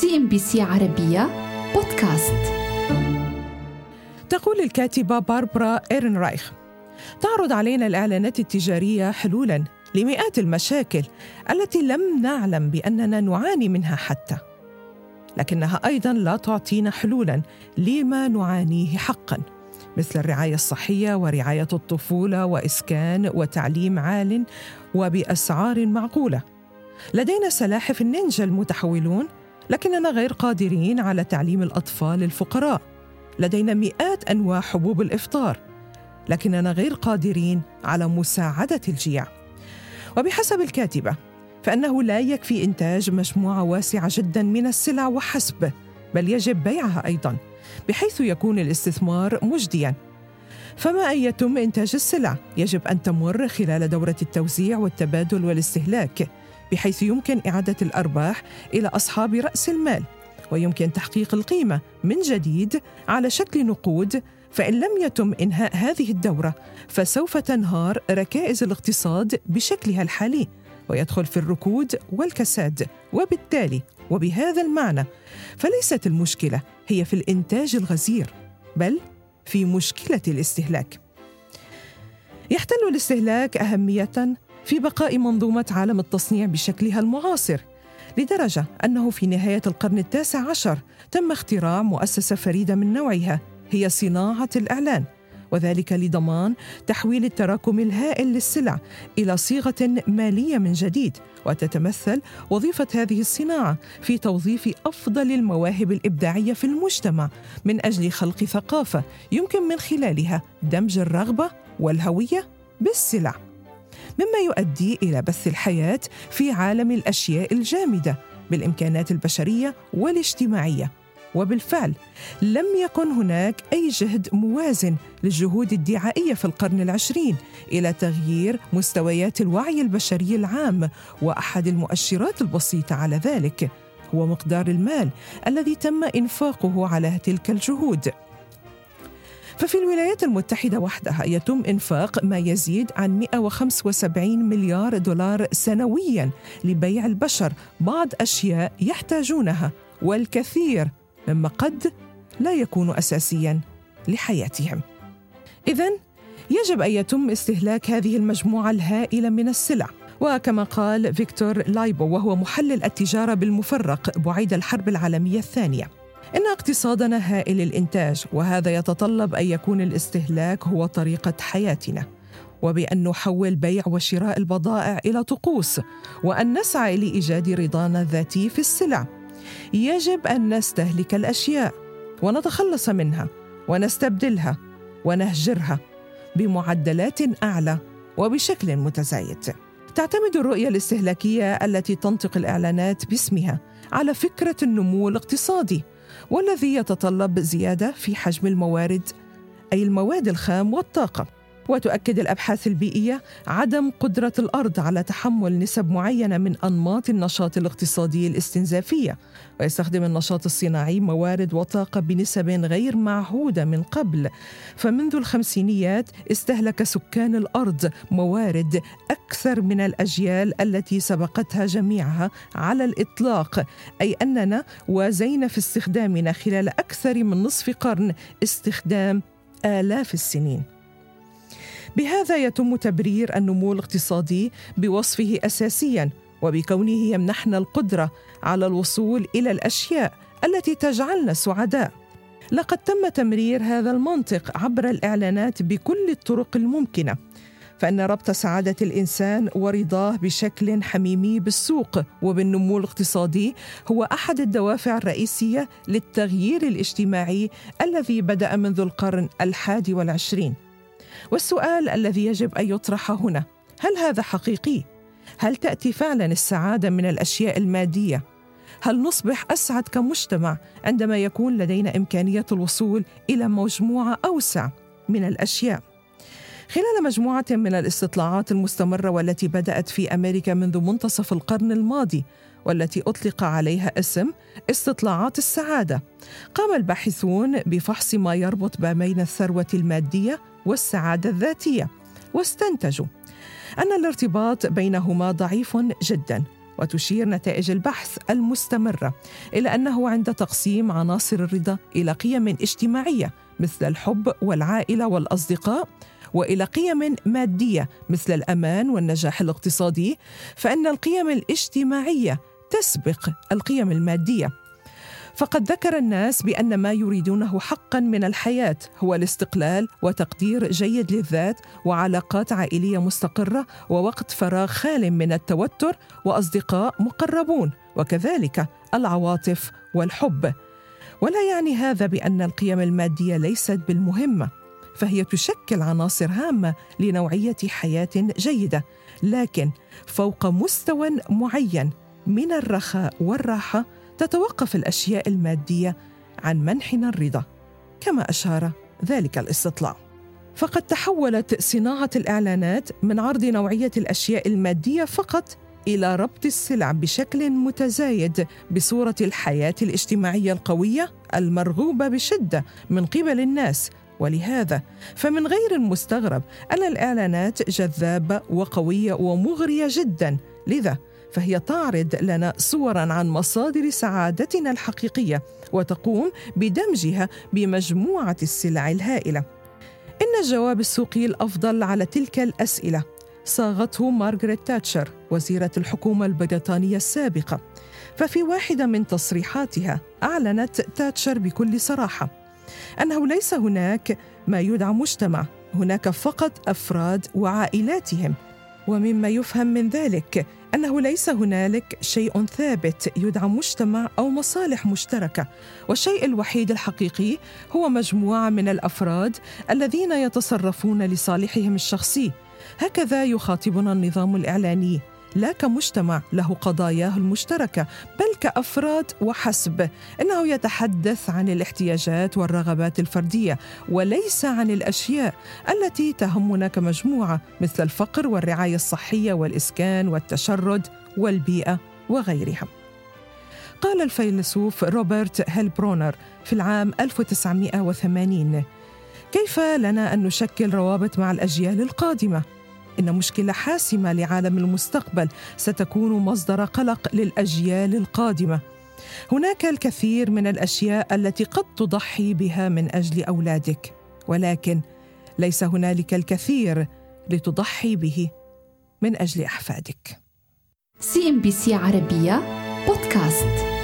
CNBC عربية بودكاست. تقول الكاتبة باربرا إيرنرايخ تعرض علينا الإعلانات التجارية حلولاً لمئات المشاكل التي لم نعلم بأننا نعاني منها حتى لكنها أيضاً لا تعطينا حلولاً لما نعانيه حقاً مثل الرعاية الصحية ورعاية الطفولة وإسكان وتعليم عال وبأسعار معقولة. لدينا سلاحف النينجا المتحولون لكننا غير قادرين على تعليم الأطفال الفقراء. لدينا مئات أنواع حبوب الإفطار لكننا غير قادرين على مساعدة الجياع وبحسب الكاتبة فإنه لا يكفي إنتاج مجموعة واسعة جدا من السلع وحسب بل يجب بيعها أيضا بحيث يكون الاستثمار مجديا. فما أن يتم إنتاج السلع؟ يجب أن تمر خلال دورة التوزيع والتبادل والاستهلاك. بحيث يمكن إعادة الأرباح إلى أصحاب رأس المال ويمكن تحقيق القيمة من جديد على شكل نقود فإن لم يتم إنهاء هذه الدورة فسوف تنهار ركائز الاقتصاد بشكلها الحالي ويدخل في الركود والكساد وبالتالي وبهذا المعنى فليست المشكلة هي في الإنتاج الغزير بل في مشكلة الاستهلاك. يحتل الاستهلاك أهمية في بقاء منظومة عالم التصنيع بشكلها المعاصر لدرجة أنه في نهاية القرن التاسع عشر تم اختراع مؤسسة فريدة من نوعها هي صناعة الإعلان وذلك لضمان تحويل التراكم الهائل للسلع إلى صيغة مالية من جديد وتتمثل وظيفة هذه الصناعة في توظيف أفضل المواهب الإبداعية في المجتمع من أجل خلق ثقافة يمكن من خلالها دمج الرغبة والهوية بالسلع. مما يؤدي إلى بث الحياة في عالم الأشياء الجامدة بالإمكانات البشرية والاجتماعية. وبالفعل لم يكن هناك أي جهد موازن للجهود الدعائية في القرن العشرين إلى تغيير مستويات الوعي البشري العام وأحد المؤشرات البسيطة على ذلك هو مقدار المال الذي تم إنفاقه على تلك الجهود. ففي الولايات المتحدة وحدها يتم إنفاق ما يزيد عن 175 مليار دولار سنويا لبيع البشر. بعض أشياء يحتاجونها والكثير مما قد لا يكون أساسيا لحياتهم. إذا يجب أن يتم استهلاك هذه المجموعة الهائلة من السلع. وكما قال فيكتور لايبو وهو محلل التجارة بالمفرق بعيد الحرب العالمية الثانية. إن اقتصادنا هائل الإنتاج وهذا يتطلب أن يكون الاستهلاك هو طريقة حياتنا. وبأن نحول بيع وشراء البضائع إلى طقوس وأن نسعى لإيجاد رضانا الذاتي في السلع. يجب أن نستهلك الأشياء ونتخلص منها ونستبدلها ونهجرها بمعدلات أعلى وبشكل متزايد. تعتمد الرؤية الاستهلاكية التي تنطق الإعلانات باسمها على فكرة النمو الاقتصادي. والذي يتطلب زيادة في حجم الموارد أي المواد الخام والطاقة. وتؤكد الأبحاث البيئية عدم قدرة الأرض على تحمل نسب معينة من أنماط النشاط الاقتصادي الاستنزافية. ويستخدم النشاط الصناعي موارد وطاقة بنسب غير معهودة من قبل. فمنذ الخمسينيات استهلك سكان الأرض موارد أكثر من الأجيال التي سبقتها جميعها على الإطلاق. أي أننا وازينا في استخدامنا خلال أكثر من نصف قرن استخدام آلاف السنين. بهذا يتم تبرير النمو الاقتصادي بوصفه اساسيا وبكونه يمنحنا القدرة على الوصول إلى الأشياء التي تجعلنا سعداء. لقد تم تمرير هذا المنطق عبر الإعلانات بكل الطرق الممكنة فإن ربط سعادة الإنسان ورضاه بشكل حميمي بالسوق وبالنمو الاقتصادي هو أحد الدوافع الرئيسية للتغيير الاجتماعي الذي بدأ منذ القرن الحادي والعشرين. والسؤال الذي يجب أن يطرح هنا هل هذا حقيقي؟ هل تأتي فعلا السعادة من الأشياء المادية؟ هل نصبح أسعد كمجتمع عندما يكون لدينا إمكانية الوصول إلى مجموعة أوسع من الأشياء؟ خلال مجموعة من الاستطلاعات المستمرة والتي بدأت في أمريكا منذ منتصف القرن الماضي والتي أطلق عليها اسم استطلاعات السعادة قام الباحثون بفحص ما يربط ما بين الثروة المادية والسعادة الذاتية. واستنتجوا. أن الارتباط بينهما ضعيف جدا وتشير نتائج البحث المستمرة إلى أنه عند تقسيم عناصر الرضا إلى قيم اجتماعية مثل الحب والعائلة والأصدقاء وإلى قيم مادية مثل الأمان والنجاح الاقتصادي فإن القيم الاجتماعية تسبق القيم المادية. فقد ذكر الناس بأن ما يريدونه حقا من الحياة هو الاستقلال وتقدير جيد للذات وعلاقات عائلية مستقرة ووقت فراغ خال من التوتر وأصدقاء مقربون وكذلك العواطف والحب. ولا يعني هذا بأن القيم المادية ليست بالمهمة فهي تشكل عناصر هامة لنوعية حياة جيدة لكن فوق مستوى معين من الرخاء والراحة تتوقف الأشياء المادية عن منحنا الرضا. كما أشار ذلك الاستطلاع. فقد تحولت صناعة الإعلانات من عرض نوعية الأشياء المادية فقط إلى ربط السلع بشكل متزايد بصورة الحياة الاجتماعية القوية المرغوبة بشدة من قبل الناس. ولهذا فمن غير المستغرب أن الإعلانات جذابة وقوية ومغرية جدا. لذا فهي تعرض لنا صورا عن مصادر سعادتنا الحقيقية وتقوم بدمجها بمجموعة السلع الهائلة. إن الجواب السوقي الأفضل على تلك الأسئلة صاغته مارغريت تاتشر وزيرة الحكومة البريطانية السابقة. ففي واحدة من تصريحاتها أعلنت تاتشر بكل صراحة أنه ليس هناك ما يدعى مجتمع هناك فقط أفراد وعائلاتهم. ومما يفهم من ذلك أنه ليس هنالك شيء ثابت يدعى مجتمع أو مصالح مشتركة والشيء الوحيد الحقيقي هو مجموعة من الأفراد الذين يتصرفون لصالحهم الشخصي. هكذا يخاطبنا النظام الإعلاني. لا كمجتمع له قضاياه المشتركة بل كأفراد وحسب. إنه يتحدث عن الاحتياجات والرغبات الفردية وليس عن الأشياء التي تهمنا كمجموعة مثل الفقر والرعاية الصحية والإسكان والتشرد والبيئة وغيرها. قال الفيلسوف روبرت هيلبرونر في العام 1980 كيف لنا أن نشكل روابط مع الأجيال القادمة؟ إن مشكلة حاسمة لعالم المستقبل ستكون مصدر قلق للأجيال القادمة. هناك الكثير من الأشياء التي قد تضحي بها من أجل أولادك ولكن ليس هنالك الكثير لتضحي به من أجل أحفادك. CNBC عربية بودكاست.